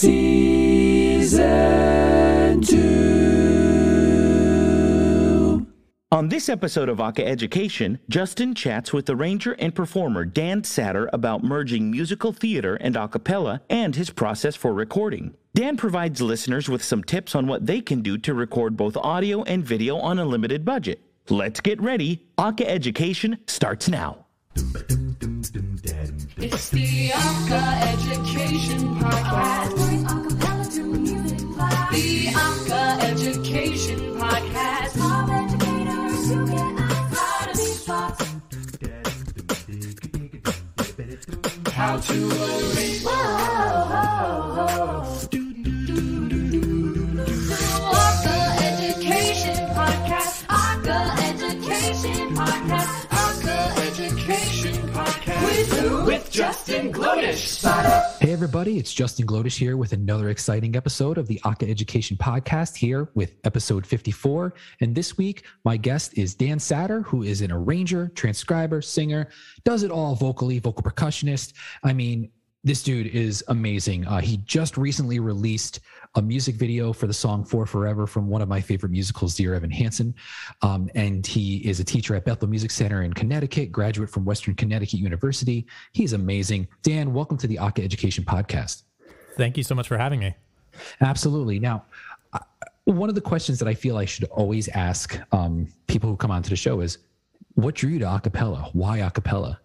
Season 2. On this episode of Aca-Education, Justin chats with arranger and performer Dan Satter about merging musical theater and a cappella and his process for recording. Dan provides listeners with some tips on what they can do to record both audio and video on a limited budget. Let's get ready. Aca-Education starts now. It's the Aca-Education Podcast. The Anka Education Podcast. All educators who get outside of these boxes. How to arrange. Anka Education Podcast. Anka Education Podcast. With Justin Glodish. Hey, everybody, it's Justin Glodish here with another exciting episode of the Aca-Education Podcast, here with episode 54. And this week, my guest is Dan Satter, who is an arranger, transcriber, singer, does it all vocally, vocal percussionist. I mean, this dude is amazing. Uh, he just recently released a music video for the song For Forever from one of my favorite musicals, Dear Evan Hansen. Um, and he is a teacher at Bethel Music Center in Connecticut, graduate from Western Connecticut University. He's amazing. Dan, welcome to the Aca-Education Podcast. Thank you so much for having me. Absolutely. Now, uh, one of the questions that I feel I should always ask um, people who come onto the show is, what drew you to acapella? Why acapella?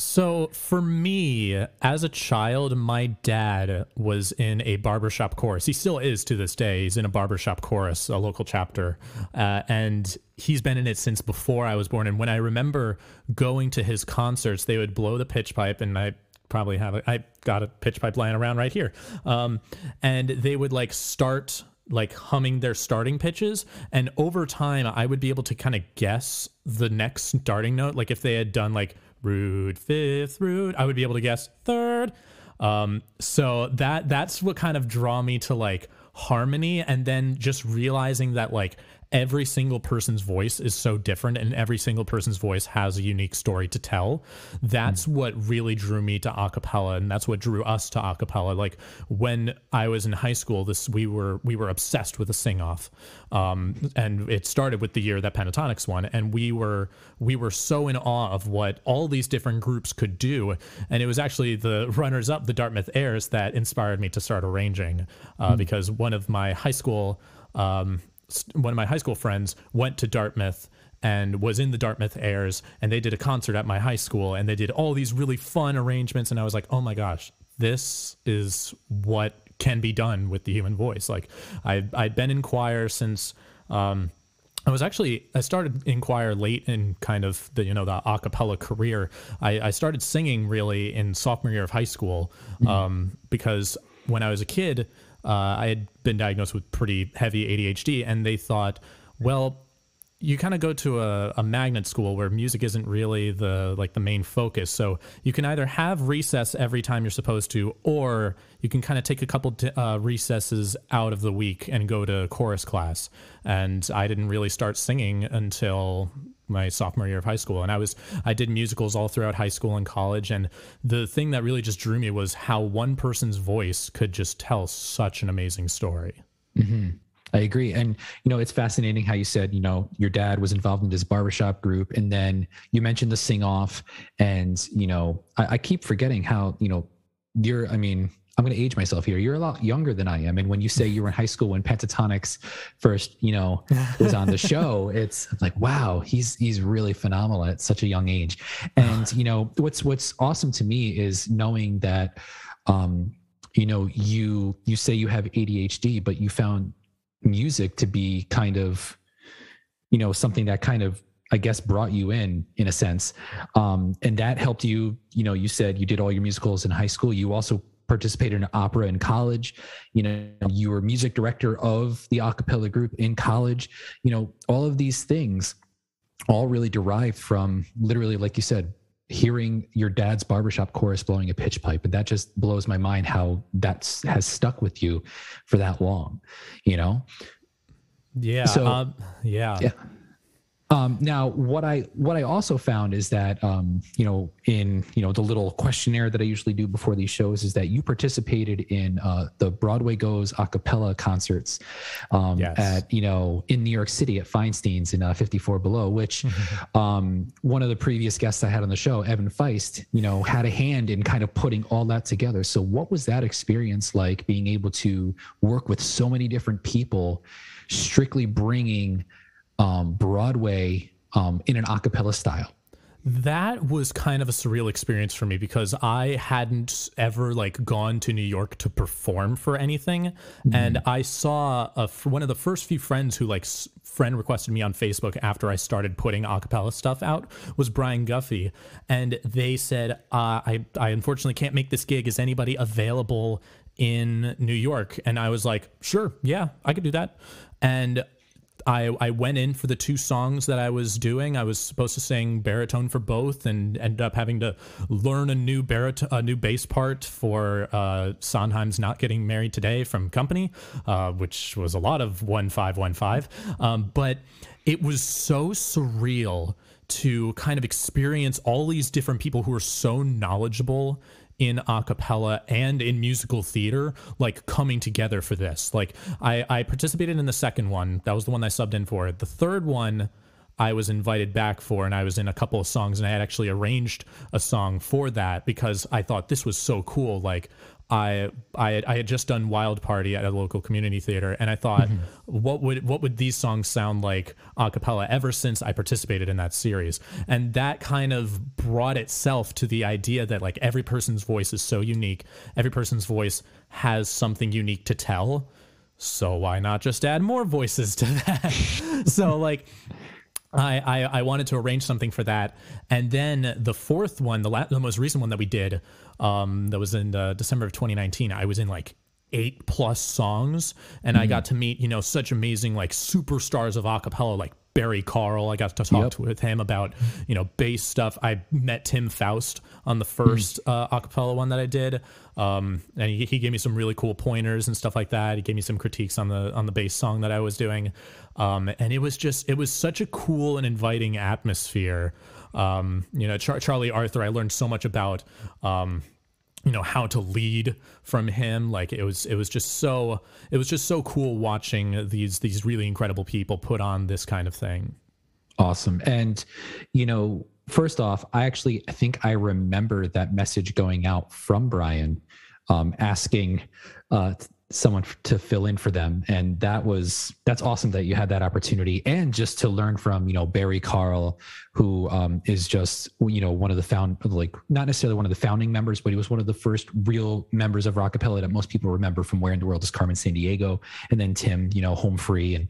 So, for me, as a child, my dad was in a barbershop chorus. He still is to this day. He's in a barbershop chorus, a local chapter. Uh, and he's been in it since before I was born. And when I remember going to his concerts, they would blow the pitch pipe, and I probably have a, I got a pitch pipe lying around right here. Um, and they would like start like humming their starting pitches and over time i would be able to kind of guess the next starting note like if they had done like root fifth root i would be able to guess third. Um so that that's what kind of draw me to like harmony and then just realizing that like every single person's voice is so different and every single person's voice has a unique story to tell. That's what really drew me to acapella and that's what drew us to acapella. Like when i was in high school this we were we were obsessed with a sing off um, and it started with the year that Pentatonix won and we were we were so in awe of what all these different groups could do. And it was actually the runners up the Dartmouth Aires that inspired me to start arranging uh, because one of my high school um, one of my high school friends went to Dartmouth and was in the Dartmouth Aires and they did a concert at my high school and they did all these really fun arrangements and I was like, "Oh my gosh, this is what can be done with the human voice." Like I I'd been in choir since um I was actually I started in choir late in kind of the you know the a cappella career. I, I started singing really in sophomore year of high school um, because when I was a kid, uh, I had been diagnosed with pretty heavy ADHD, and they thought, well, you kind of go to a, a magnet school where music isn't really the like the main focus. So you can either have recess every time you're supposed to or you can kind of take a couple t- uh, recesses out of the week and go to chorus class. And i didn't really start singing until my sophomore year of high school and i was i did musicals all throughout high school and college and the thing that really just drew me was how one person's voice could just tell such an amazing story mm-hmm. I agree. And, you know, it's fascinating how you said, you know, your dad was involved in this barbershop group. And then you mentioned the sing off. And, you know, I, I keep forgetting how, you know, you're, I mean, I'm going to age myself here. You're a lot younger than I am. And when you say you were in high school when Pentatonix first, you know, was on the show, it's like, wow, he's he's really phenomenal at such a young age. And you know, what's what's awesome to me is knowing that, um, you know, you you say you have ADHD, but you found music to be kind of, you know, something that kind of I guess brought you in in a sense. Um, and that helped you, you know, you said you did all your musicals in high school. You also participated in opera in college. You know, you were music director of the a cappella group in college. You know, all of these things all really derived from literally, like you said, hearing your dad's barbershop chorus blowing a pitch pipe. And that just blows my mind how that has stuck with you for that long, you know? yeah So- um, yeah Yeah. Um, now, what I what I also found is that um, you know in you know the little questionnaire that I usually do before these shows is that you participated in uh, the Broadway Goes a cappella concerts um, Yes. at you know in New York City at Feinstein's in uh, 54 Below, which um, one of the previous guests I had on the show, Evan Feist, you know had a hand in kind of putting all that together. So, what was that experience like being able to work with so many different people, strictly bringing um, Broadway um, in an a cappella style. That was kind of a surreal experience for me because I hadn't ever like gone to New York to perform for anything, and I saw a, one of the first few friends who like friend requested me on Facebook after I started putting a cappella stuff out was Brian Guffey, and they said, uh, "I I unfortunately can't make this gig. Is anybody available in New York?" And I was like, "Sure, yeah, I could do that," and I, I went in for the two songs that I was doing. I was supposed to sing baritone for both, and ended up having to learn a new baritone, a new bass part for uh, Sondheim's "Not Getting Married Today" from Company, uh, which was a lot of one five one five. Um, but it was so surreal to kind of experience all these different people who are so knowledgeable in a cappella and in musical theater like coming together for this. Like I, I participated in the second one. That was the one i subbed in for. The third one i was invited back for and i was in a couple of songs and i had actually arranged a song for that because i thought this was so cool. Like I I had, I had just done Wild Party at a local community theater, and I thought, mm-hmm. what would what would these songs sound like a cappella? Ever since I participated in that series, and that kind of brought itself to the idea that like every person's voice is so unique, every person's voice has something unique to tell. So why not just add more voices to that? so like I, I I wanted to arrange something for that, and then the fourth one, the la- the most recent one that we did, um, that was in uh, December of 2019. I was in like eight plus songs, and I got to meet you know such amazing like superstars of acapella like Barry Carl. I got to talk Yep. to, with him about you know bass stuff. I met Tim Foust on the first uh, acapella one that I did, um, and he, he gave me some really cool pointers and stuff like that. He gave me some critiques on the on the bass song that I was doing, um, and it was just it was such a cool and inviting atmosphere. Um, you know, Char- Charlie Arthur. I learned so much about. Um, you know how to lead from him like it was it was just so it was just so cool watching these these really incredible people put on this kind of thing Awesome. And, you know, first off, I actually I think I remember that message going out from Brian um, asking uh, someone to fill in for them. And that was, that's awesome that you had that opportunity. And just to learn from, you know, Barry Carl, who um, is just, you know, one of the found, like, not necessarily one of the founding members, but he was one of the first real members of Rockapella that most people remember from Where in the World is Carmen Sandiego. And then Tim, you know, Home Free. And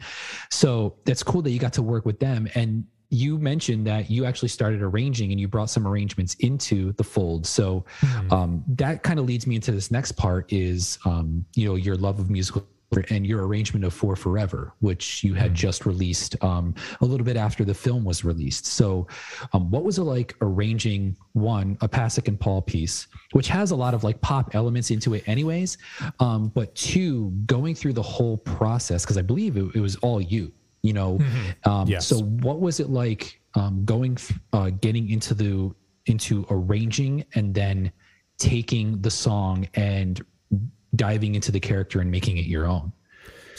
so that's cool that you got to work with them. And you mentioned that you actually started arranging and you brought some arrangements into the fold. So um, that kind of leads me into this next part is, um, you know, your love of musical and your arrangement of For Forever, which you had just released um, a little bit after the film was released. So, um, what was it like arranging one, a Pasek and Paul piece, which has a lot of like pop elements into it, anyways, um, but two, going through the whole process, because I believe it, it was all you, you know. Um, Yes. So, what was it like um, going, uh, getting into the into arranging and then taking the song and diving into the character and making it your own?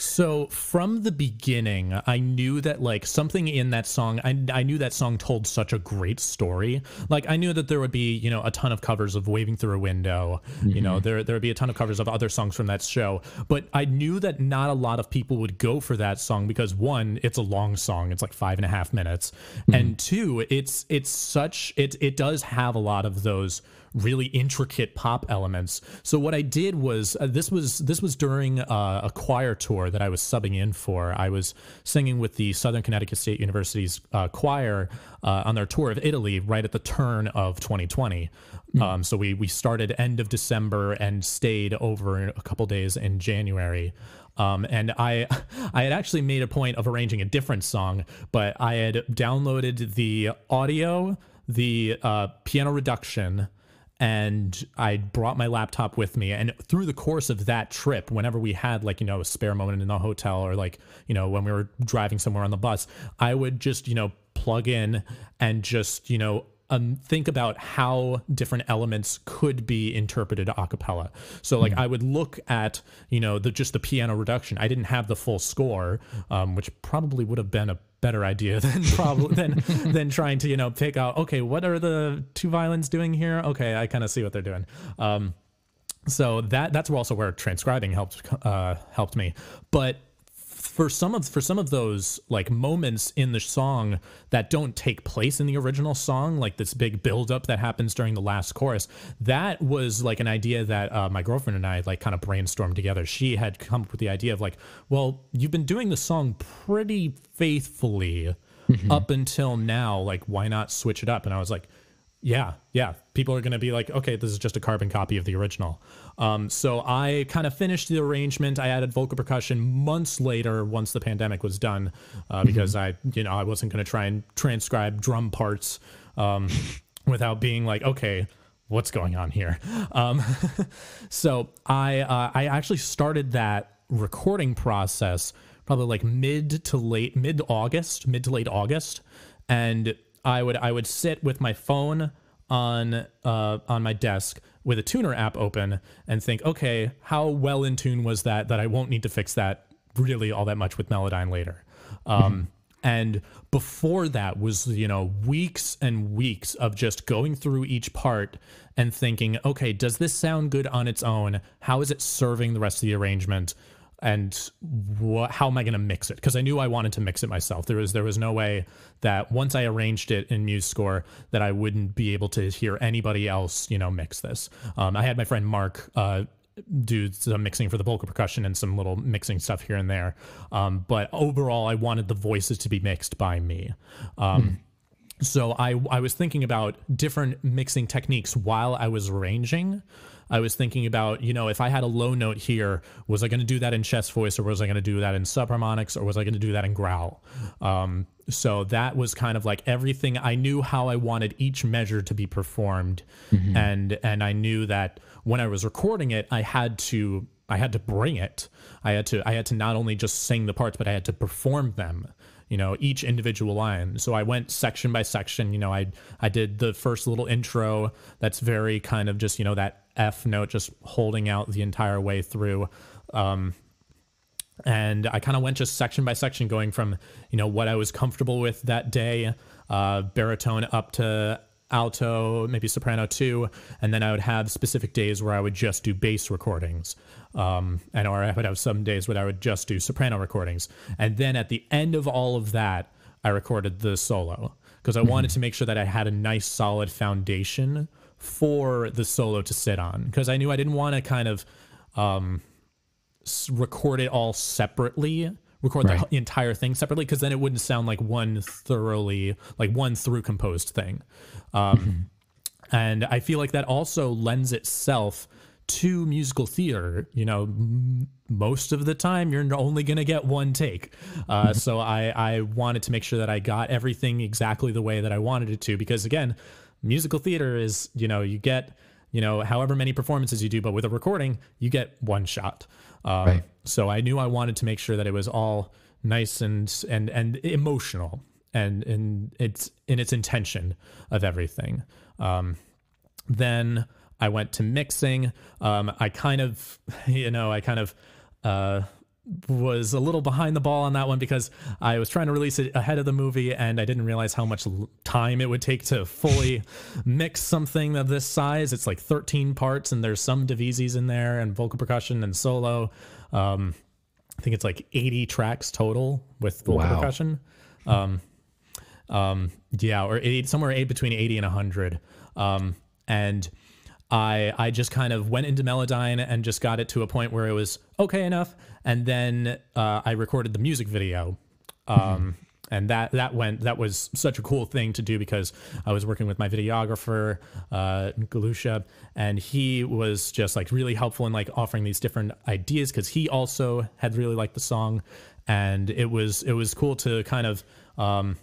So from the beginning, I knew that like something in that song, I, I knew that song told such a great story. Like I knew that there would be, you know, a ton of covers of Waving Through a Window. You know, there there would be a ton of covers of other songs from that show. But I knew that not a lot of people would go for that song because one, it's a long song. It's like five and a half minutes. And two, it's it's such it it does have a lot of those really intricate pop elements. So what I did was uh, this was this was during uh, a choir tour that I was subbing in for. I was singing with the Southern Connecticut State University's uh, choir uh, on their tour of Italy right at the turn of 2020. Um, so we we started end of December and stayed over a couple days in January. Um, and I, I had actually made a point of arranging a different song, but I had downloaded the audio, the uh, piano reduction, and I brought my laptop with me. And through the course of that trip, whenever we had like, you know, a spare moment in the hotel or like, you know, when we were driving somewhere on the bus, I would just, you know, plug in and just you know um, think about how different elements could be interpreted a cappella. So like I would look at you know the just the piano reduction. I didn't have the full score, um, which probably would have been a better idea than probably than than trying to you know pick out okay what are the two violins doing here? Okay, I kind of see what they're doing. Um, so that that's also where transcribing helped uh, helped me. But for some of for some of those like moments in the song that don't take place in the original song, like this big build up that happens during the last chorus, that was like an idea that uh, my girlfriend and I like kind of brainstormed together. She had come up with the idea of like, well, you've been doing the song pretty faithfully up until now. Like, why not switch it up? And I was like, yeah, yeah. People are going to be like, okay, this is just a carbon copy of the original. Um, so I kind of finished the arrangement. I added vocal percussion months later, once the pandemic was done, uh, because I, you know, I wasn't going to try and transcribe drum parts um, without being like, okay, what's going on here? Um, so I, uh, I actually started that recording process probably like mid to late, mid August, mid to late August, and I would I would sit with my phone on uh, on my desk with a tuner app open and think, okay, how well in tune was that that I won't need to fix that really all that much with Melodyne later. Um, And before that was you know weeks and weeks of just going through each part and thinking, okay, does this sound good on its own? How is it serving the rest of the arrangement? And how am I going to mix it? Because I knew I wanted to mix it myself. There was there was no way that once I arranged it in MuseScore that I wouldn't be able to hear anybody else, you know, mix this. Um, I had my friend Mark uh, do some mixing for the vocal percussion and some little mixing stuff here and there. Um, but overall, I wanted the voices to be mixed by me. Um, so I I was thinking about different mixing techniques while I was arranging. I was thinking about, you know, if I had a low note here, was I going to do that in chest voice or was I going to do that in subharmonics or was I going to do that in growl? Um, so that was kind of like everything. I knew how I wanted each measure to be performed, and and I knew that when I was recording it, I had to I had to bring it. I had to I had to not only just sing the parts, but I had to perform them you know each individual line. So i went section by section you know i i did the first little intro that's very kind of just you know that f note just holding out the entire way through. Um and i kind of went just section by section going from you know what i was comfortable with that day uh baritone up to alto maybe soprano too and then i would have specific days where i would just do bass recordings um, and or I would have some days where I would just do soprano recordings, and then at the end of all of that, I recorded the solo because I wanted to make sure that I had a nice solid foundation for the solo to sit on because I knew I didn't want to kind of um, s- record it all separately record Right. the entire thing separately because then it wouldn't sound like one thoroughly like one through composed thing. Um, and i feel like that also lends itself to musical theater you know m- most of the time you're only going to get one take. Uh, so I, I wanted to make sure that i got everything exactly the way that i wanted it to because again musical theater is you know you get you know however many performances you do but with a recording you get one shot. Um, Right. so i knew i wanted to make sure that it was all nice and and and emotional and and it's in its intention of everything. Um, then I went to mixing. Um, I kind of, you know, I kind of uh, was a little behind the ball on that one because I was trying to release it ahead of the movie and I didn't realize how much time it would take to fully mix something of this size. It's like 13 parts and there's some Divisis in there and vocal percussion and solo. Um, I think it's like 80 tracks total with vocal Wow. percussion. Um, um, yeah, or eight, somewhere eight between 80 and 100. Um, and I I just kind of went into Melodyne and just got it to a point where it was okay enough, and then uh, I recorded the music video. Um, And that that went that was such a cool thing to do because I was working with my videographer uh, Galusha, and he was just like really helpful in like offering these different ideas because he also had really liked the song, and it was it was cool to kind of um,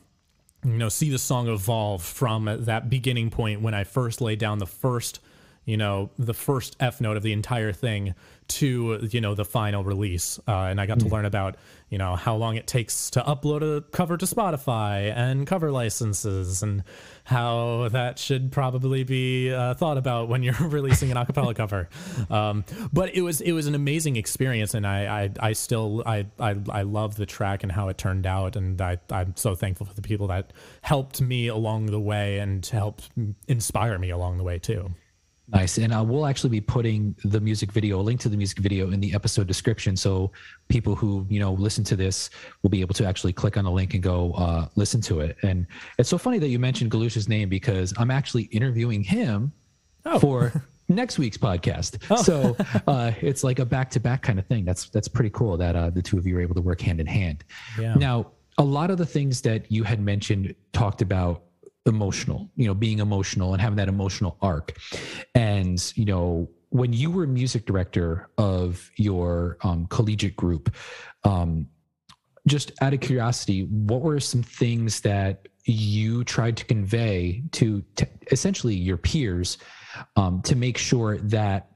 you know see the song evolve from that beginning point when I first laid down the first you know the first F note of the entire thing to you know the final release, uh, and I got to learn about you know how long it takes to upload a cover to Spotify and cover licenses and how that should probably be uh, thought about when you're releasing an acapella cover. Um, but it was it was an amazing experience, and I I, I still I, I I love the track and how it turned out, and I I'm so thankful for the people that helped me along the way and helped inspire me along the way too. Nice. And uh, we'll actually be putting the music video, a link to the music video in the episode description. So people who, you know, listen to this will be able to actually click on the link and go uh, listen to it. And it's so funny that you mentioned Galusha's name because I'm actually interviewing him for next week's podcast. So uh, it's like a back to back kind of thing. That's, that's pretty cool that uh, the two of you are able to work hand in hand. Yeah. Now, a lot of the things that you had mentioned talked about emotional, you know, being emotional and having that emotional arc. And, you know, when you were music director of your um, collegiate group, um, just out of curiosity, what were some things that you tried to convey to, to essentially your peers um, to make sure that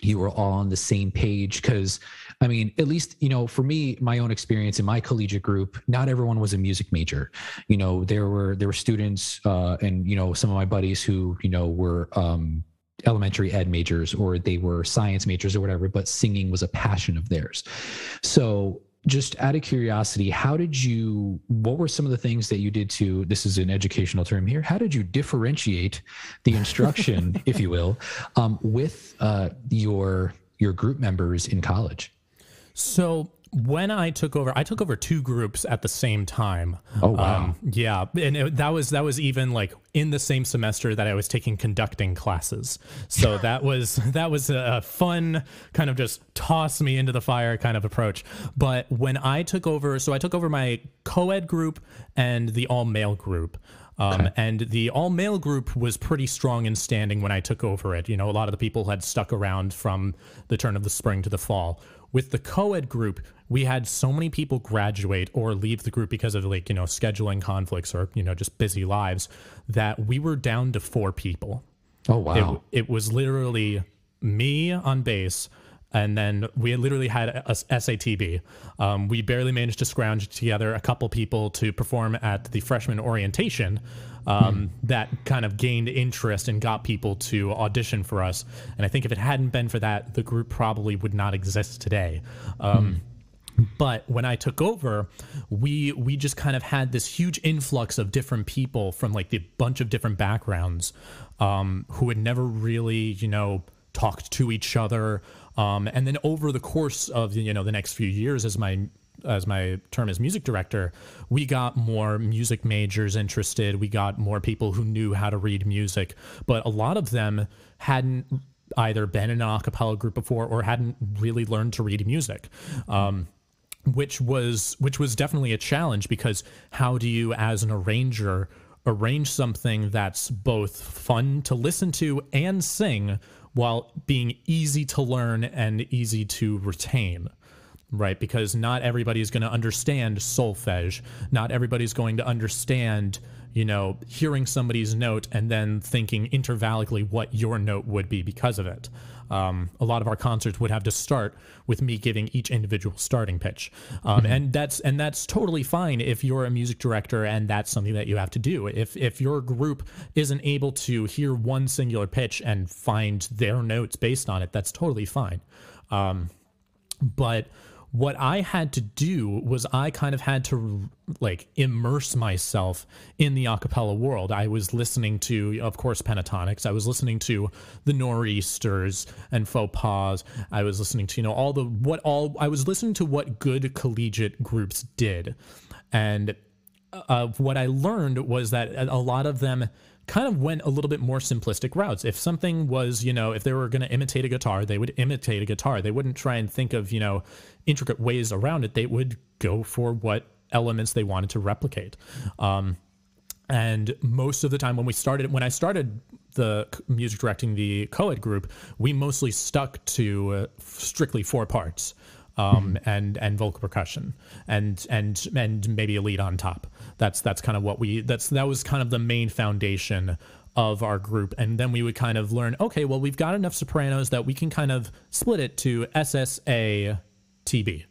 you were all on the same page? Because I mean, at least, you know, for me, my own experience in my collegiate group, not everyone was a music major. You know, there were there were students uh, and, you know, some of my buddies who, you know, were um, elementary ed majors or they were science majors or whatever, but singing was a passion of theirs. So just out of curiosity, how did you, what were some of the things that you did to, this is an educational term here, how did you differentiate the instruction, if you will, um, with uh, your your group members in college? So when I took over, I took over two groups at the same time. Oh, wow. yeah, and it, that was that was even like in the same semester that I was taking conducting classes. So that was that was a fun kind of just toss me into the fire kind of approach. But when I took over, so I took over my co-ed group and the all male group. Um, And the all male group was pretty strong in standing when I took over it. You know, a lot of the people had stuck around from the turn of the spring to the fall. With the co ed group, we had so many people graduate or leave the group because of like, you know, scheduling conflicts or, you know, just busy lives that we were down to four people. Oh, wow. It, it was literally me on bass, and then we literally had a, a SATB. Um, we barely managed to scrounge together a couple people to perform at the freshman orientation. Um, That kind of gained interest and got people to audition for us. And I think if it hadn't been for that, the group probably would not exist today. Um, but when I took over, we we just kind of had this huge influx of different people from like the bunch of different backgrounds um, who had never really, you know, talked to each other. Um, and then over the course of you know the next few years, as my as my term as music director, we got more music majors interested. We got more people who knew how to read music, but a lot of them hadn't either been in an a cappella group before or hadn't really learned to read music. Um, which was which was definitely a challenge because how do you as an arranger arrange something that's both fun to listen to and sing while being easy to learn and easy to retain right? Because not everybody is going to understand solfege. Not everybody's going to understand you know hearing somebody's note and then thinking intervallically what your note would be because of it. Um, a lot of our concerts would have to start with me giving each individual starting pitch. Um, and that's and that's totally fine if you're a music director and that's something that you have to do. If if your group isn't able to hear one singular pitch and find their notes based on it that's totally fine. Um, but what I had to do was I kind of had to like immerse myself in the acapella world. I was listening to, of course, Pentatonix. I was listening to the nor'easters and faux pas. I was listening to, you know, all the what all I was listening to what good collegiate groups did, and uh, what I learned was that a lot of them kind of went a little bit more simplistic routes. If something was, you know, if they were going to imitate a guitar, they would imitate a guitar. They wouldn't try and think of, you know, intricate ways around it. They would go for what elements they wanted to replicate. Um, and most of the time when we started, when I started the music directing the co-ed group, we mostly stuck to uh, strictly four parts. Um, and and vocal percussion and and and maybe a lead on top. That's that's kind of what we that's that was kind of the main foundation of our group. And then we would kind of learn, okay, well, we've got enough sopranos that we can kind of split it to SSA TB.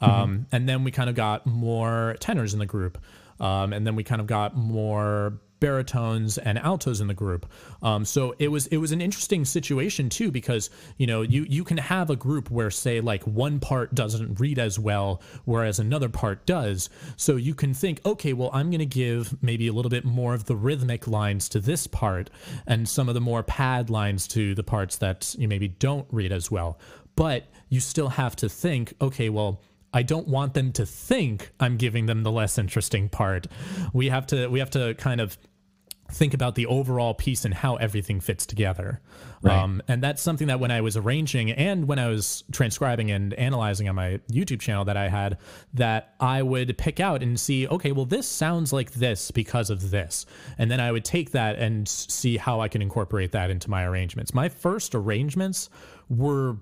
Um, and then we kind of got more tenors in the group. Um, and then we kind of got more baritones and altos in the group. Um, so it was it was an interesting situation too because you know you you can have a group where say like one part doesn't read as well whereas another part does. So you can think okay well I'm going to give maybe a little bit more of the rhythmic lines to this part and some of the more pad lines to the parts that you maybe don't read as well. But you still have to think okay well I don't want them to think I'm giving them the less interesting part. We have to we have to kind of think about the overall piece and how everything fits together. Right. Um, and that's something that when I was arranging and when I was transcribing and analyzing on my YouTube channel that I had, that I would pick out and see, okay, well, this sounds like this because of this. And then I would take that and see how I can incorporate that into my arrangements. My first arrangements were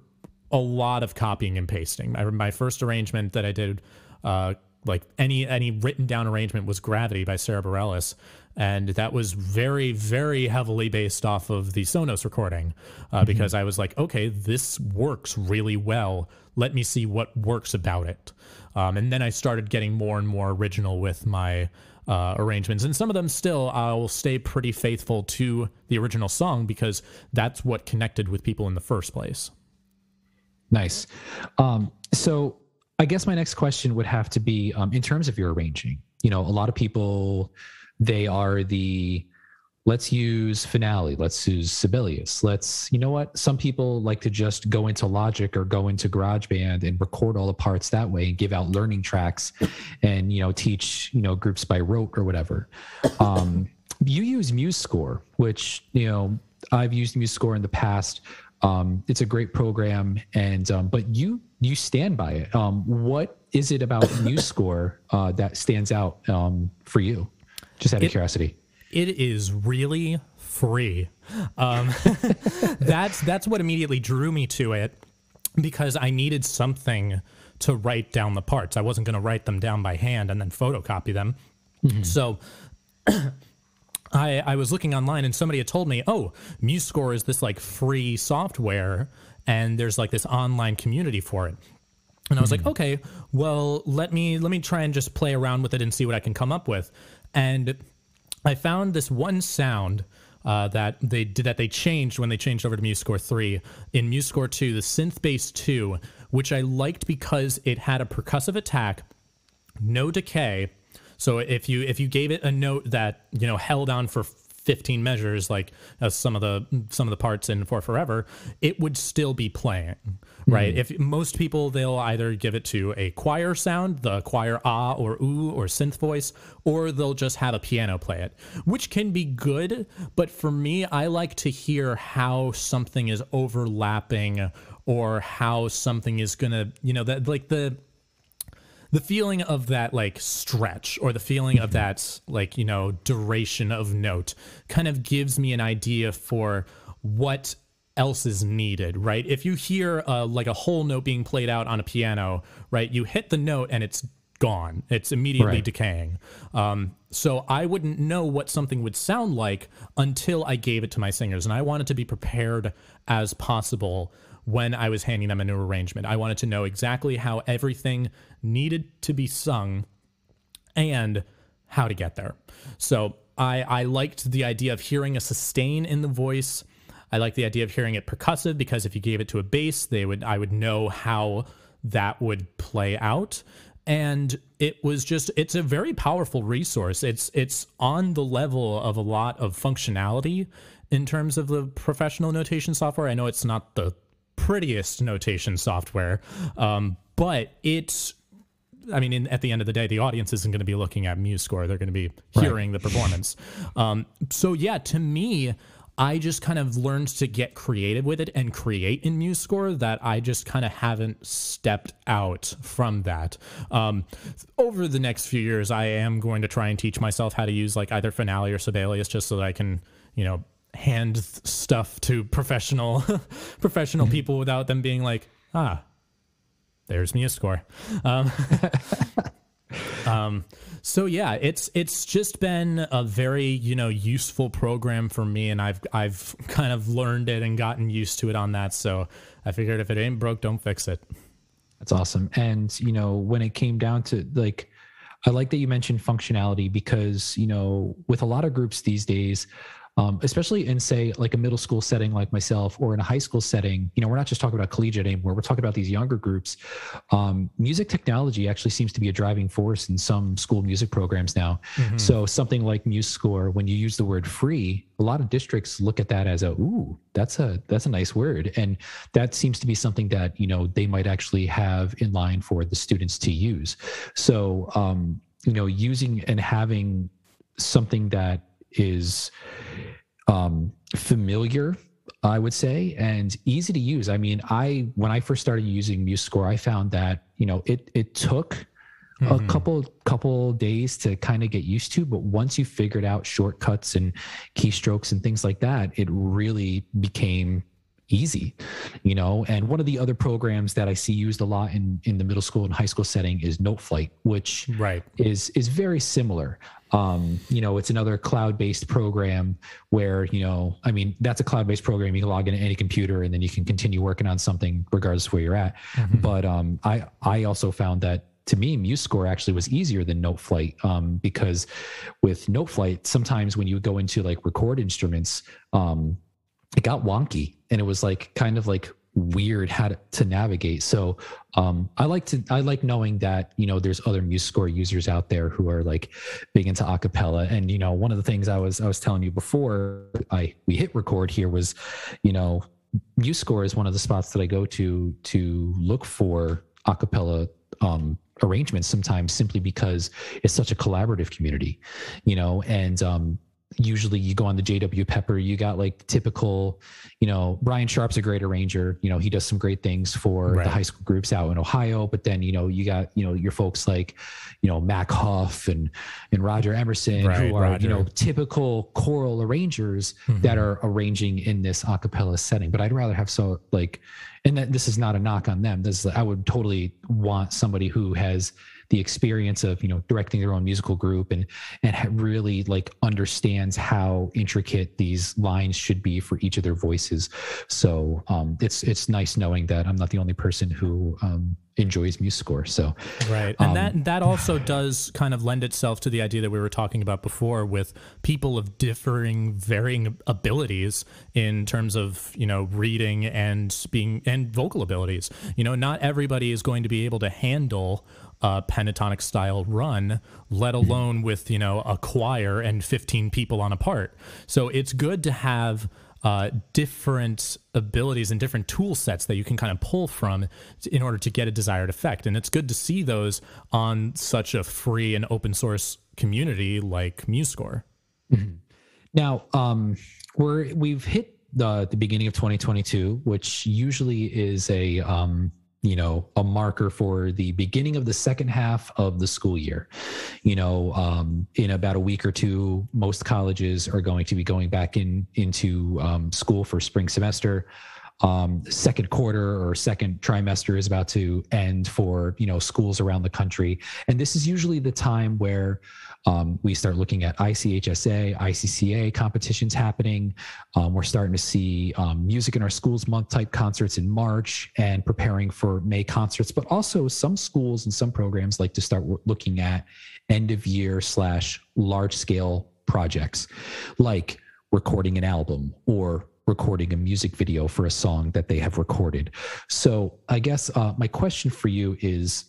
a lot of copying and pasting. My, my first arrangement that I did, uh, like any any written down arrangement, was "Gravity" by Sara Bareilles, and that was very very heavily based off of the Sonos recording, uh, because I was like, okay, this works really well. Let me see what works about it, um, and then I started getting more and more original with my. Uh, arrangements and some of them still I'll stay pretty faithful to the original song because that's what connected with people in the first place. Nice. Um, so I guess my next question would have to be um, in terms of your arranging. You know, a lot of people they are the let's use finale, let's use Sibelius, let's you know what? Some people like to just go into Logic or go into GarageBand and record all the parts that way and give out learning tracks and you know teach you know groups by rote or whatever. Um, you use MuseScore, which you know I've used MuseScore in the past. Um, it's a great program, and um, but you you stand by it. Um, what is it about MuseScore uh, that stands out um, for you? Just out of It- curiosity. it is really free. Um, that's that's what immediately drew me to it because I needed something to write down the parts. I wasn't going to write them down by hand and then photocopy them. So I, I was looking online and somebody had told me, oh, MuseScore is this like free software and there's like this online community for it. And I was like, okay, well, let me let me try and just play around with it and see what I can come up with. And I found this one sound uh, that they did that they changed when they changed over to MuseScore three. In MuseScore two, the synth bass two, which I liked because it had a percussive attack, no decay. So if you if you gave it a note that you know held on for 15 measures like uh, some of the some of the parts in for forever it would still be playing right? If most people they'll either give it to a choir sound the choir ah or ooh or synth voice or they'll just have a piano play it which can be good. But for me i like to hear how something is overlapping or how something is gonna you know that like the the feeling of that like stretch or the feeling of that like you know duration of note kind of gives me an idea for what else is needed right if you hear uh, like a whole note being played out on a piano right you hit the note and it's gone it's immediately Right. decaying um, so i wouldn't know what something would sound like until i gave it to my singers and i wanted to be prepared as possible when I was handing them a new arrangement. I wanted to know exactly how everything needed to be sung and how to get there. So I, I liked the idea of hearing a sustain in the voice. I like the idea of hearing it percussive because if you gave it to a bass, they would I would know how that would play out. And it was just it's a very powerful resource. It's it's on the level of a lot of functionality in terms of the professional notation software. I know it's not the prettiest notation software, um, but it's I mean, in, at the end of the day, the audience isn't going to be looking at MuseScore; they're going to be hearing the performance. Um, so, yeah, to me, I just kind of learned to get creative with it and create in MuseScore. That I just kind of haven't stepped out from that. Um, over the next few years, I am going to try and teach myself how to use like either Finale or Sibelius, just so that I can, you know, hand stuff to professional professional people without them being like, ah, there's MuseScore. Um, Um, so yeah, it's it's just been a very you know useful program for me, and I've I've kind of learned it and gotten used to it on that. So I figured if it ain't broke, don't fix it. That's awesome. And you know, when it came down to like, I like that you mentioned functionality because you know, with a lot of groups these days, um, especially in say like a middle school setting like myself or in a high school setting you know we're not just talking about collegiate anymore we're talking about these younger groups. Um, music technology actually seems to be a driving force in some school music programs now. So something like MuseScore when you use the word free a lot of districts look at that as a ooh that's a that's a nice word. And that seems to be something that you know they might actually have in line for the students to use. So um, you know using and having something that is um, familiar i would say and easy to use. I mean i when i first started using musescore i found that you know it it took a couple couple days to kind of get used to but once you figured out shortcuts and keystrokes and things like that it really became easy you know? And one of the other programs that i see used a lot in in the middle school and high school setting is noteflight which Right. is is very similar um you know it's another cloud-based program where you know i mean that's a cloud-based program. You can log into any computer and then you can continue working on something regardless of where you're at. But um i i also found that to me MuseScore actually was easier than Noteflight um, because with Noteflight sometimes when you go into like record instruments um, it got wonky and it was like kind of like weird how to, to navigate. So um i like to i like knowing that you know there's other MuseScore users out there who are like big into acapella and you know one of the things i was i was telling you before i we hit record here was you know MuseScore is one of the spots that i go to to look for acapella um arrangements sometimes simply because it's such a collaborative community you know and um usually you go on the JW Pepper, you got like typical, you know, Brian Sharp's a great arranger. You know, he does some great things for Right. the high school groups out in Ohio. But then, you know, you got, you know, your folks like, you know, Mac Huff and and Roger Emerson, Right, who are, Roger. you know, typical choral arrangers mm-hmm. that are arranging in this a cappella setting. But I'd rather have so like and that this is not a knock on them. This is, I would totally want somebody who has the experience of you know directing their own musical group and and really like understands how intricate these lines should be for each of their voices. So um it's it's nice knowing that i'm not the only person who um enjoys MuseScore so Right. And Um, that that also does kind of lend itself to the idea that we were talking about before with people of differing varying abilities in terms of, you know, reading and being and vocal abilities. You know, not everybody is going to be able to handle a pentatonic style run, let alone with, you know, a choir and 15 people on a part. So it's good to have uh, different abilities and different tool sets that you can kind of pull from in order to get a desired effect. And it's good to see those on such a free and open source community like MuseScore. Now, um, we're we've hit the the beginning of 2022, which usually is a um, you know a marker for the beginning of the second half of the school year. You know, um, in about a week or two, most colleges are going to be going back in into um, school for spring semester. Um, second quarter or second trimester is about to end for you know schools around the country, and this is usually the time where um, we start looking at ICHSA, ICCA competitions happening. Um, we're starting to see um, music in our schools month type concerts in March and preparing for May concerts. But also, some schools and some programs like to start looking at end of year slash large scale projects, like recording an album or recording a music video for a song that they have recorded. So, I guess uh, my question for you is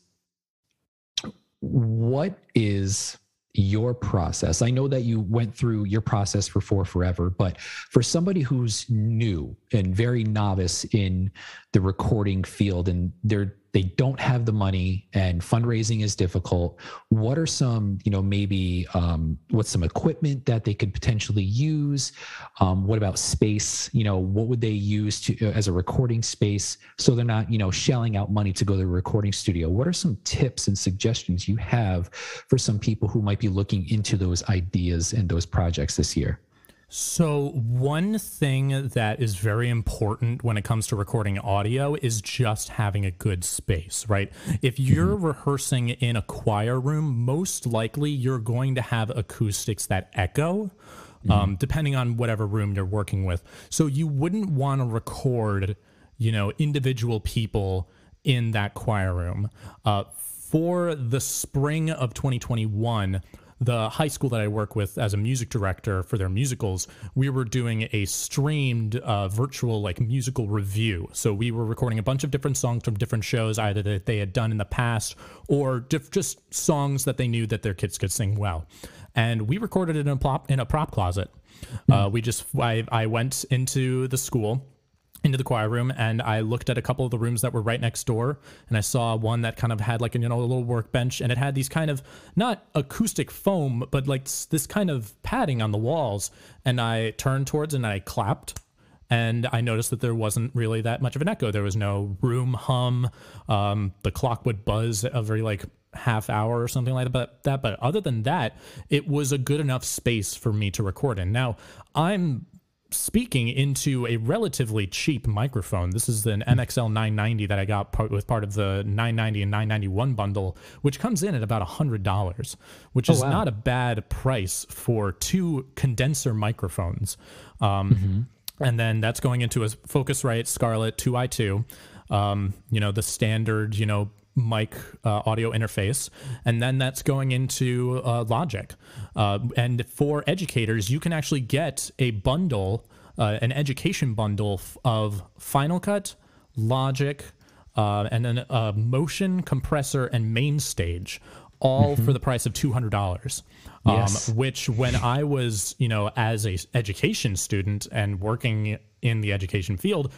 what is your process. I know that you went through your process for four forever but for somebody who's new and very novice in the recording field and they're they don't have the money and fundraising is difficult. What are some you know maybe um, what's some equipment that they could potentially use? Um, what about space? You know what would they use to uh, as a recording space so they're not you know shelling out money to go to the recording studio? What are some tips and suggestions you have for some people who might be looking into those ideas and those projects this year So, one thing that is very important when it comes to recording audio is just having a good space, right? If you're rehearsing in a choir room, most likely you're going to have acoustics that echo, um, depending on whatever room you're working with. So, you wouldn't want to record, you know, individual people in that choir room. Uh, for the spring of 2021, the high school that I work with as a music director for their musicals, we were doing a streamed uh, virtual like musical review. So we were recording a bunch of different songs from different shows, either that they had done in the past or diff- just songs that they knew that their kids could sing well. And we recorded it in a prop in a prop closet. Uh, we just I, I went into the school into the choir room and I looked at a couple of the rooms that were right next door and I saw one that kind of had like you know a little workbench and it had these kind of not acoustic foam but like this kind of padding on the walls. And I turned towards and I clapped and I noticed that there wasn't really that much of an echo. There was no room hum. Um, the clock would buzz every like half hour or something like that but other than that it was a good enough space for me to record in. Now I'm speaking into a relatively cheap microphone. This is an MXL 990 that I got part, with part of the 990 and 991 bundle, which comes in at about $100, which is wow. not a bad price for two condenser microphones. Um, And then that's going into a Focusrite Scarlett 2i2, um, you know, the standard, you know, mic uh, audio interface and then that's going into uh, logic. Uh, and for educators you can actually get a bundle uh, an education bundle f- of final cut logic uh, and then a motion compressor and MainStage all for the price of $200 um, Yes. which when i was you know as a education student and working in the education field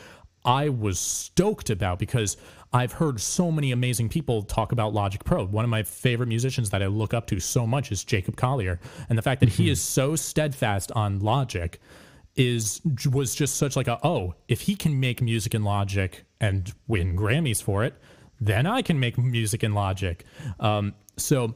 I was stoked about because I've heard so many amazing people talk about Logic Pro. One of my favorite musicians that I look up to so much is Jacob Collier, and the fact that he is so steadfast on Logic is was just such like a oh if he can make music in Logic and win Grammys for it, then I can make music in Logic. Um, so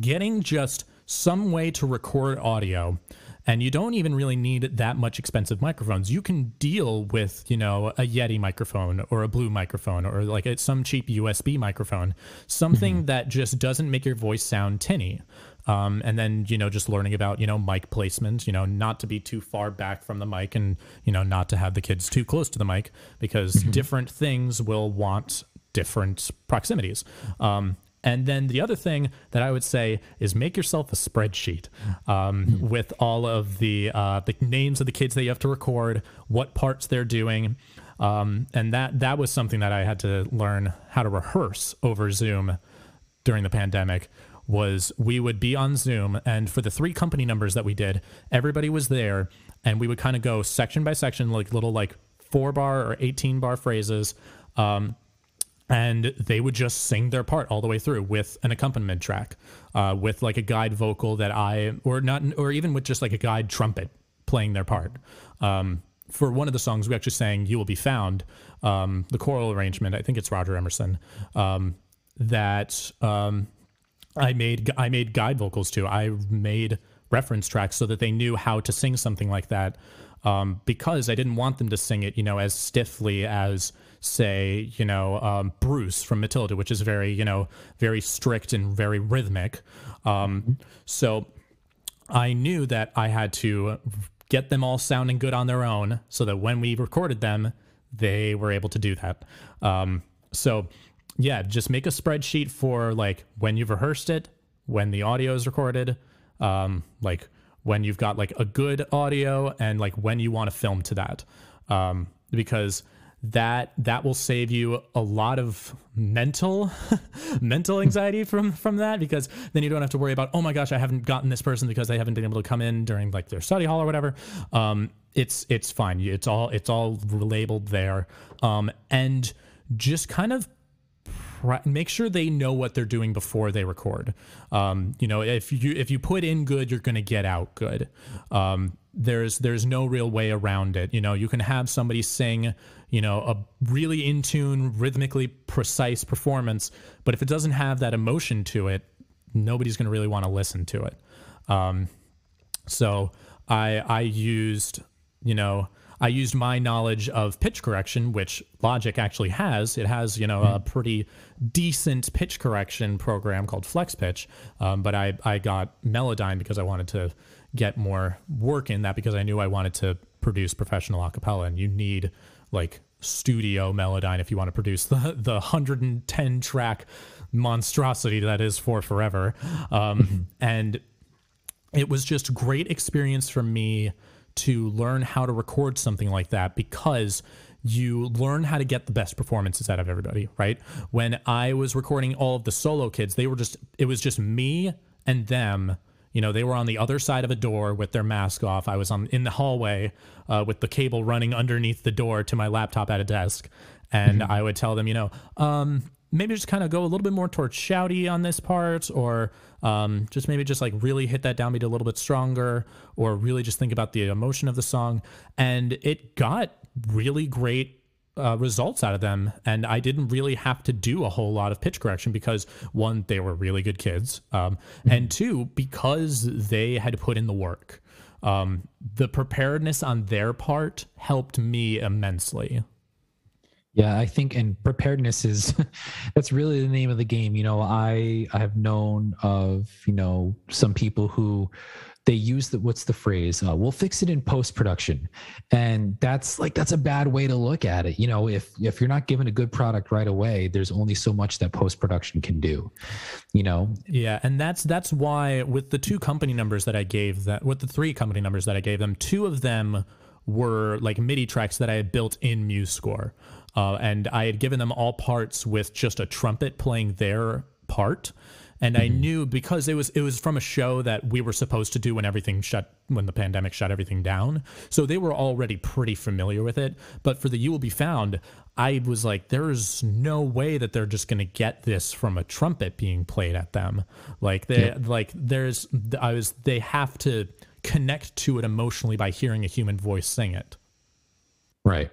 getting just some way to record audio and you don't even really need that much expensive microphones. You can deal with you know a yeti microphone or a blue microphone or like a, some cheap usb microphone something that just doesn't make your voice sound tinny. Um, and then you know just learning about you know mic placement you know not to be too far back from the mic and you know not to have the kids too close to the mic because different things will want different proximities. Um, and then the other thing that I would say is make yourself a spreadsheet um, with all of the uh, the names of the kids that you have to record, what parts they're doing, um, and that that was something that I had to learn how to rehearse over Zoom during the pandemic. Was we would be on Zoom, and for the three company numbers that we did, everybody was there, and we would kind of go section by section, like little like four bar or eighteen bar phrases. Um, and they would just sing their part all the way through with an accompaniment track, uh, with like a guide vocal that I, or not, or even with just like a guide trumpet playing their part. Um, for one of the songs, we actually sang "You Will Be Found," um, the choral arrangement. I think it's Roger Emerson. Um, that um, I made I made guide vocals to. I made reference tracks so that they knew how to sing something like that. Um, because I didn't want them to sing it, you know, as stiffly as say, you know, um, Bruce from Matilda, which is very, you know, very strict and very rhythmic. Um, so I knew that I had to get them all sounding good on their own so that when we recorded them, they were able to do that. Um, so, yeah, just make a spreadsheet for like when you've rehearsed it, when the audio is recorded, um, like when you've got like a good audio, and like when you want to film to that, um, because that that will save you a lot of mental mental anxiety from from that because then you don't have to worry about oh my gosh I haven't gotten this person because they haven't been able to come in during like their study hall or whatever um it's it's fine it's all it's all labeled there um and just kind of make sure they know what they're doing before they record. Um, you know, if you if you put in good, you're going to get out good. Um, there's there's no real way around it. You know, you can have somebody sing, you know, a really in tune, rhythmically precise performance, but if it doesn't have that emotion to it, nobody's going to really want to listen to it. Um, so I I used you know I used my knowledge of pitch correction, which Logic actually has. It has you know a pretty decent pitch correction program called FlexPitch, um, but I I got Melodyne because I wanted to get more work in that because I knew I wanted to produce professional acapella, and you need like studio Melodyne if you want to produce the the 110 track monstrosity that is for forever. Um, and it was just great experience for me to learn how to record something like that because you learn how to get the best performances out of everybody right? When i was recording all of the solo kids they were just it was just me and them you know they were on the other side of a door with their mask off. I was on in the hallway uh, with the cable running underneath the door to my laptop at a desk. And i would tell them you know um, maybe just kind of go a little bit more towards shouty on this part or um, just maybe just like really hit that downbeat a little bit stronger or really just think about the emotion of the song. And it got really great uh, results out of them and i didn't really have to do a whole lot of pitch correction because one they were really good kids um, and two because they had put in the work um, the preparedness on their part helped me immensely Yeah, I think and preparedness is that's really the name of the game. You know, I I have known of, you know, some people who they use the what's the phrase? Uh, we'll fix it in post production, and that's like that's a bad way to look at it. You know, if if you're not given a good product right away, there's only so much that post production can do. You know, Yeah, and that's that's why with the two company numbers that I gave that with the three company numbers that I gave them, two of them were like MIDI tracks that I had built in MuseScore. Uh, and I had given them all parts with just a trumpet playing their part. And I knew because it was it was from a show that we were supposed to do when everything shut when the pandemic shut everything down. So they were already pretty familiar with it. But for the You Will Be Found, I was like, there is no way that they're just gonna get this from a trumpet being played at them. Like they like there's I was they have to connect to it emotionally by hearing a human voice sing it. Right.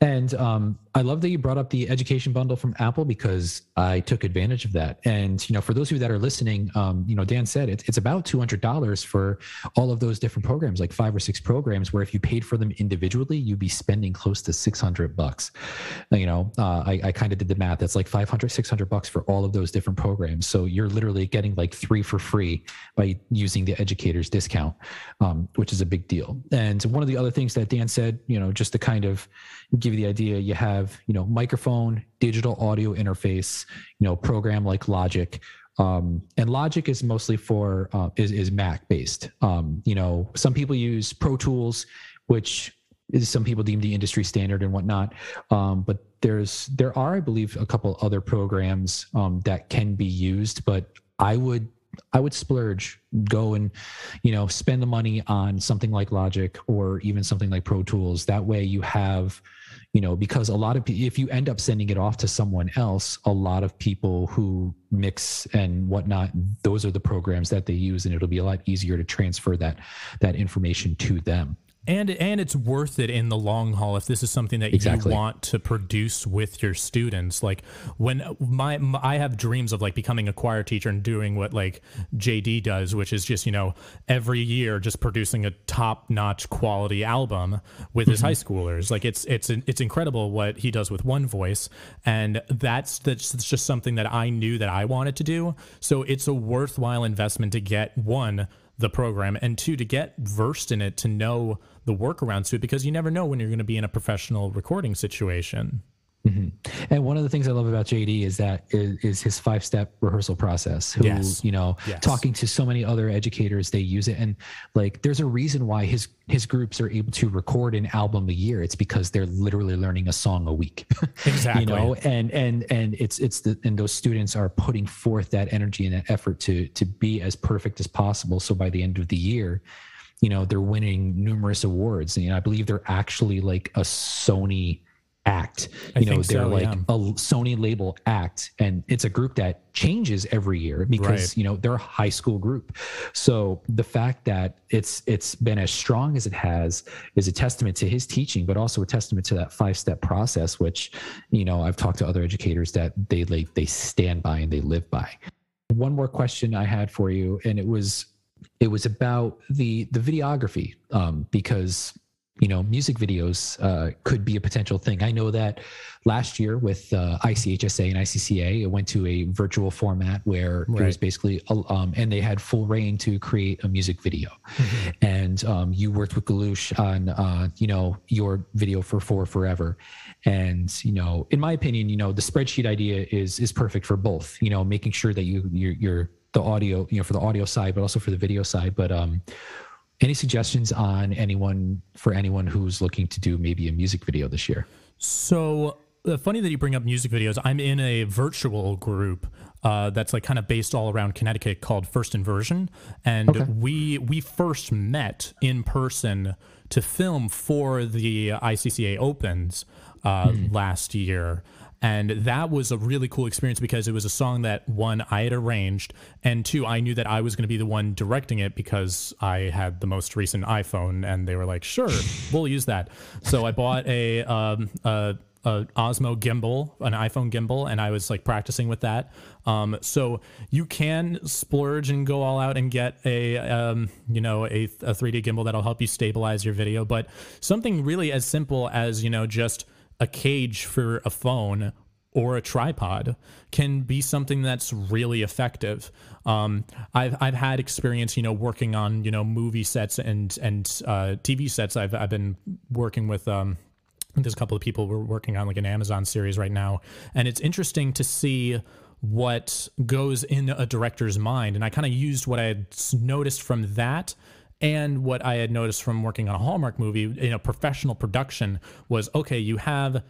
And um, I love that you brought up the education bundle from Apple because I took advantage of that. And you know, for those of you that are listening, um, you know, Dan said it's about two hundred dollars for all of those different programs, like five or six programs. Where if you paid for them individually, you'd be spending close to six hundred bucks. You know, uh, I, I kind of did the math. That's like 500, 600 bucks for all of those different programs. So you're literally getting like three for free by using the educator's discount, um, which is a big deal. And one of the other things that Dan said, you know, just to kind of give you the idea, you have, you know, microphone, digital audio interface, you know, program like Logic. Um, and Logic is mostly for uh, is is Mac based. Um, you know, some people use Pro Tools, which is some people deem the industry standard and whatnot. Um, but there's there are, I believe, a couple other programs um, that can be used. But I would I would splurge, go and you know spend the money on something like Logic or even something like Pro Tools. That way, you have you know because a lot of if you end up sending it off to someone else a lot of people who mix and whatnot those are the programs that they use and it'll be a lot easier to transfer that that information to them and and it's worth it in the long haul if this is something that Exactly. you want to produce with your students. Like when my, my i have dreams of like becoming a choir teacher and doing what like jd does which is just you know every year just producing a top notch quality album with his mm-hmm. high schoolers. Like it's it's it's incredible what he does with one voice. And that's that's just something that i knew that i wanted to do. So it's a worthwhile investment to get one the program and two to get versed in it to know the workarounds to it because you never know when you're going to be in a professional recording situation Mm-hmm. and one of the things i love about jd is that is, is his five step rehearsal process who Yes. you know Yes. talking to so many other educators they use it and like there's a reason why his his groups are able to record an album a year it's because they're literally learning a song a week Exactly. you know and and and it's it's the and those students are putting forth that energy and that effort to to be as perfect as possible so by the end of the year you know they're winning numerous awards and i believe they're actually like a sony act I you know think they're so, like yeah. a sony label act and it's a group that changes every year because Right. you know they're a high school group so the fact that it's it's been as strong as it has is a testament to his teaching but also a testament to that five step process which you know i've talked to other educators that they like they stand by and they live by one more question i had for you and it was it was about the the videography um, because you know music videos uh, could be a potential thing. I know that last year with uh, ICHSA and ICCA, it went to a virtual format where it was Right. basically um, and they had full reign to create a music video. And um, you worked with Galush on uh, you know your video for For Forever, and you know in my opinion, you know the spreadsheet idea is is perfect for both. You know making sure that you you're, you're the audio you know for the audio side, but also for the video side. But um, any suggestions on anyone for anyone who's looking to do maybe a music video this year? So uh, funny that you bring up music videos. I'm in a virtual group uh, that's like kind of based all around Connecticut called First Inversion, and Okay. we we first met in person to film for the ICCA Opens uh, last year. And that was a really cool experience because it was a song that one I had arranged, and two I knew that I was going to be the one directing it because I had the most recent iPhone, and they were like, "Sure, we'll use that." So I bought a um, a, a Osmo gimbal, an iPhone gimbal, and I was like practicing with that. Um, so you can splurge and go all out and get a um, you know a, a 3D gimbal that'll help you stabilize your video, but something really as simple as you know just a cage for a phone or a tripod can be something that's really effective. Um, I've I've had experience, you know, working on you know movie sets and and uh, TV sets. I've I've been working with. Um, there's a couple of people we're working on like an Amazon series right now, and it's interesting to see what goes in a director's mind. And I kind of used what I had noticed from that and what I had noticed from working on a Hallmark movie in a professional production was okay, you have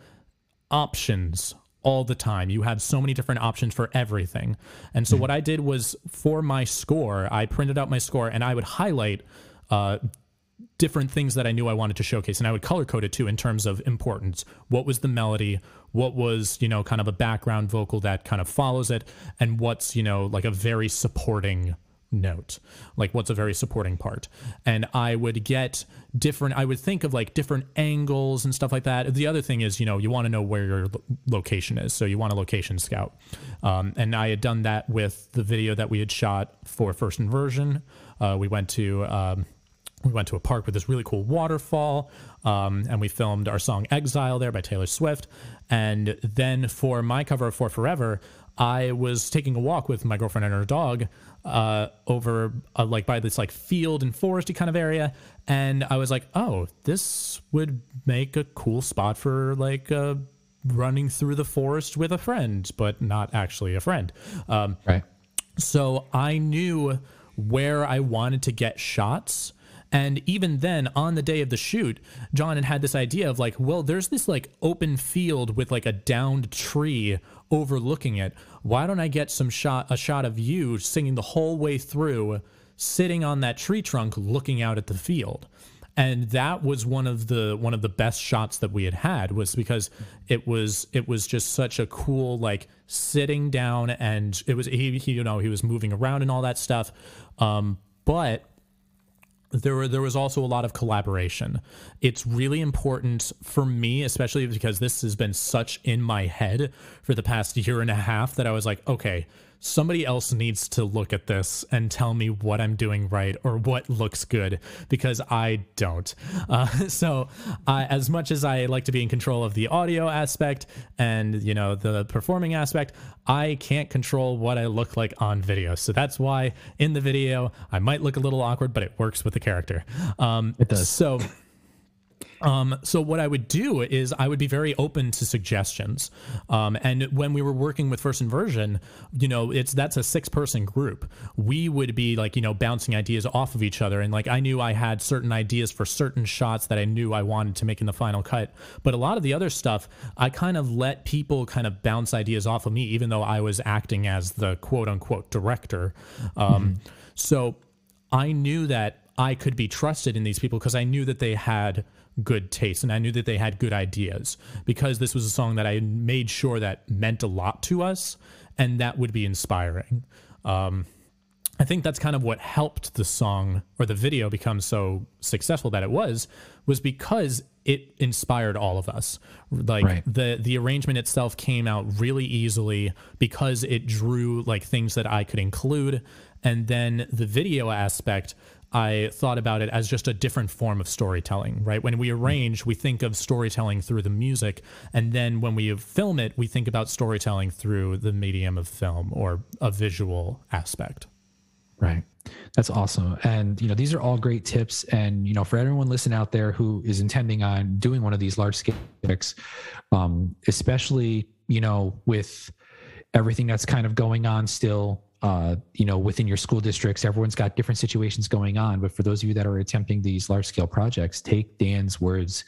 options all the time. You have so many different options for everything. And so what I did was for my score, I printed out my score and I would highlight uh, different things that I knew I wanted to showcase, and I would color code it too in terms of importance. What was the melody? What was you know kind of a background vocal that kind of follows it, and what's you know like a very supporting note like what's a very supporting part. And i would get different i would think of like different angles and stuff like that. The other thing is you know you want to know where your lo- location is. So you want a location scout. Um, and i had done that with the video that we had shot for first inversion. Uh, we went to um, we went to a park with this really cool waterfall um, and we filmed our song exile there by taylor swift. And then for my cover of for forever i was taking a walk with my girlfriend and her dog uh, over uh, like by this like field and foresty kind of area and i was like oh this would make a cool spot for like uh, running through the forest with a friend but not actually a friend um, Right. so I knew where I wanted to get shots. And even then, on the day of the shoot, John had had this idea of like, well, there's this like open field with like a downed tree overlooking it. Why don't I get some shot, a shot of you singing the whole way through, sitting on that tree trunk, looking out at the field? and that was one of the one of the best shots that we had had was because it was it was just such a cool like sitting down and it was he, he you know he was moving around and all that stuff um but there were there was also a lot of collaboration. It's really important for me, especially because this has been such in my head for the past year and a half that I was like, okay, somebody else needs to look at this and tell me what I'm doing right or what looks good because I don't. Uh, so, uh, as much as I like to be in control of the audio aspect and you know the performing aspect, I can't control what I look like on video. So that's why in the video I might look a little awkward, but it works with the character. Um, It does. So. Um, so what I would do is I would be very open to suggestions. Um, and when we were working with First Inversion, you know, it's that's a six person group. We would be like, you know, bouncing ideas off of each other. And like I knew I had certain ideas for certain shots that I knew I wanted to make in the final cut. But a lot of the other stuff, I kind of let people kind of bounce ideas off of me, even though I was acting as the quote unquote director. Um, So I knew that I could be trusted in these people because I knew that they had good taste and I knew that they had good ideas because this was a song that I made sure that meant a lot to us and that would be inspiring. Um, I think that's kind of what helped the song or the video become so successful that it was was because it inspired all of us. Like Right. the the arrangement itself came out really easily because it drew like things that I could include and then the video aspect I thought about it as just a different form of storytelling, right? When we arrange, we think of storytelling through the music, and then when we film it, we think about storytelling through the medium of film or a visual aspect. Right. That's awesome. And, you know, these are all great tips. And, you know, for everyone listening out there who is intending on doing one of these large scale projects, um, especially, you know, with everything that's kind of going on still, uh, you know, within your school districts, everyone's got different situations going on. But for those of you that are attempting these large scale projects, take Dan's words,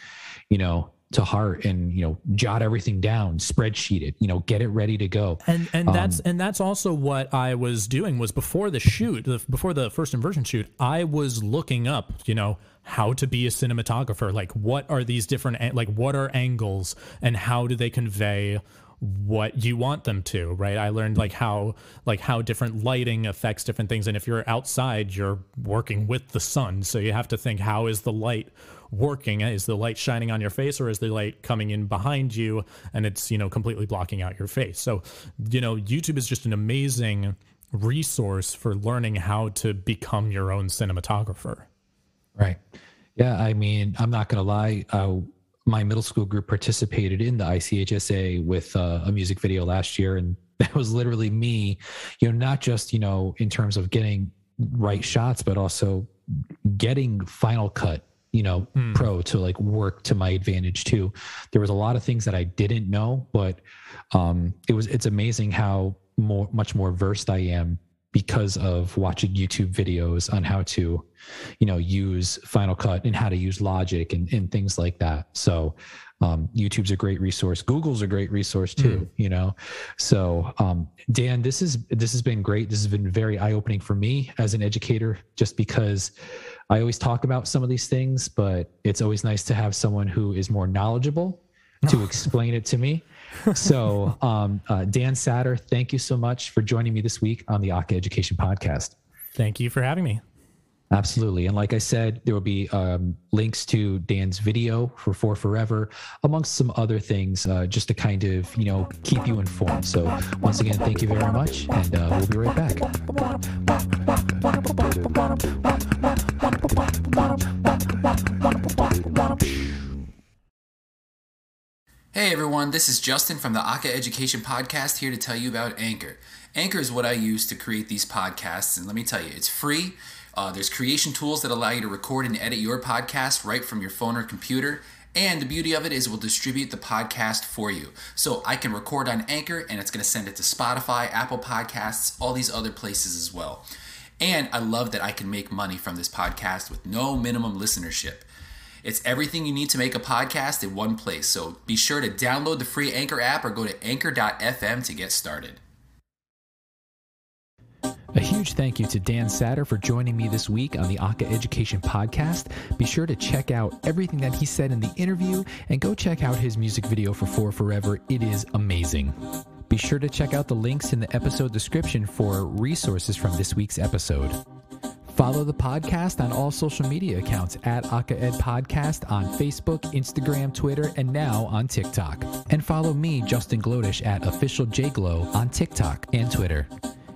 you know, to heart and, you know, jot everything down, spreadsheet it, you know, get it ready to go. And and that's and that's also what I was doing was before the shoot, the, before the first inversion shoot, I was looking up, you know, how to be a cinematographer. Like, what are these different, like, what are angles, and how do they convey what you want them to? Right. I learned like how like how different lighting affects different things, and if you're outside, you're working with the sun, so you have to think how is the light working is the light shining on your face or is the light coming in behind you and it's you know completely blocking out your face so you know youtube is just an amazing resource for learning how to become your own cinematographer Right. Yeah. I mean, I'm not to lie. Uh, my middle school group participated in the ICHSA with uh, a music video last year. And that was literally me, you know, not just, you know, in terms of getting right shots, but also getting Final Cut, you know, pro to like work to my advantage too. There was a lot of things that I didn't know, but um, it was, it's amazing how more, much more versed I am because of watching YouTube videos on how to, you know, use Final Cut and how to use Logic and, and things like that. So um, YouTube's a great resource. Google's a great resource too, you know. So um, Dan, this is this has been great. This has been very eye opening for me as an educator, just because I always talk about some of these things, but it's always nice to have someone who is more knowledgeable to explain it to me. So, um, uh, Dan Satter, thank you so much for joining me this week on the Aca-Education Podcast. thank you for having me Absolutely. And like I said, there will be um, links to Dan's video for For Forever, amongst some other things, uh, just to kind of, you know, keep you informed. So once again, thank you very much. And uh, we'll be right back. Hey everyone, this is Justin from the Aca-Education Podcast here to tell you about Anchor. Anchor is what I use to create these podcasts, and let me tell you, it's free. Uh, there's creation tools that allow you to record and edit your podcast right from your phone or computer. And the beauty of it is it will distribute the podcast for you. So I can record on Anchor and it's going to send it to Spotify, Apple Podcasts, all these other places as well. And I love that I can make money from this podcast with no minimum listenership. It's everything you need to make a podcast in one place. So be sure to download the free Anchor app or go to anchor.fm to get started. A huge thank you to Dan Satter for joining me this week on the Aca-Education Podcast. Be sure to check out everything that he said in the interview and go check out his music video for For Forever. It is amazing. Be sure to check out the links in the episode description for resources from this week's episode. Follow the podcast on all social media accounts at AcaEd Podcast on Facebook, Instagram, Twitter, and now on TikTok. And follow me, Justin Glodish, at Official JGlow on TikTok and Twitter.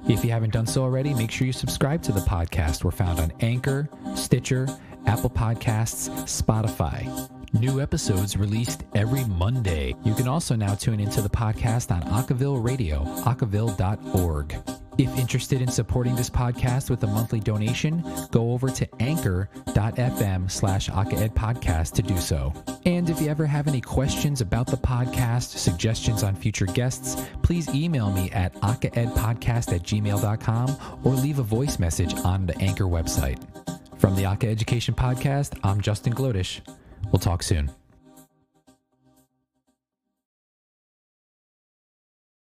If you haven't done so already, make sure you subscribe to the podcast. We're found on Anchor, Stitcher, Apple Podcasts, Spotify. New episodes released every Monday. You can also now tune into the podcast on Acaville Radio, acaville.org. If interested in supporting this podcast with a monthly donation, go over to anchor.fm slash podcast to do so. And if you ever have any questions about the podcast, suggestions on future guests, please email me at acaedpodcast at gmail.com or leave a voice message on the Anchor website. From the Aca-Education Podcast, I'm Justin Glodish. We'll talk soon.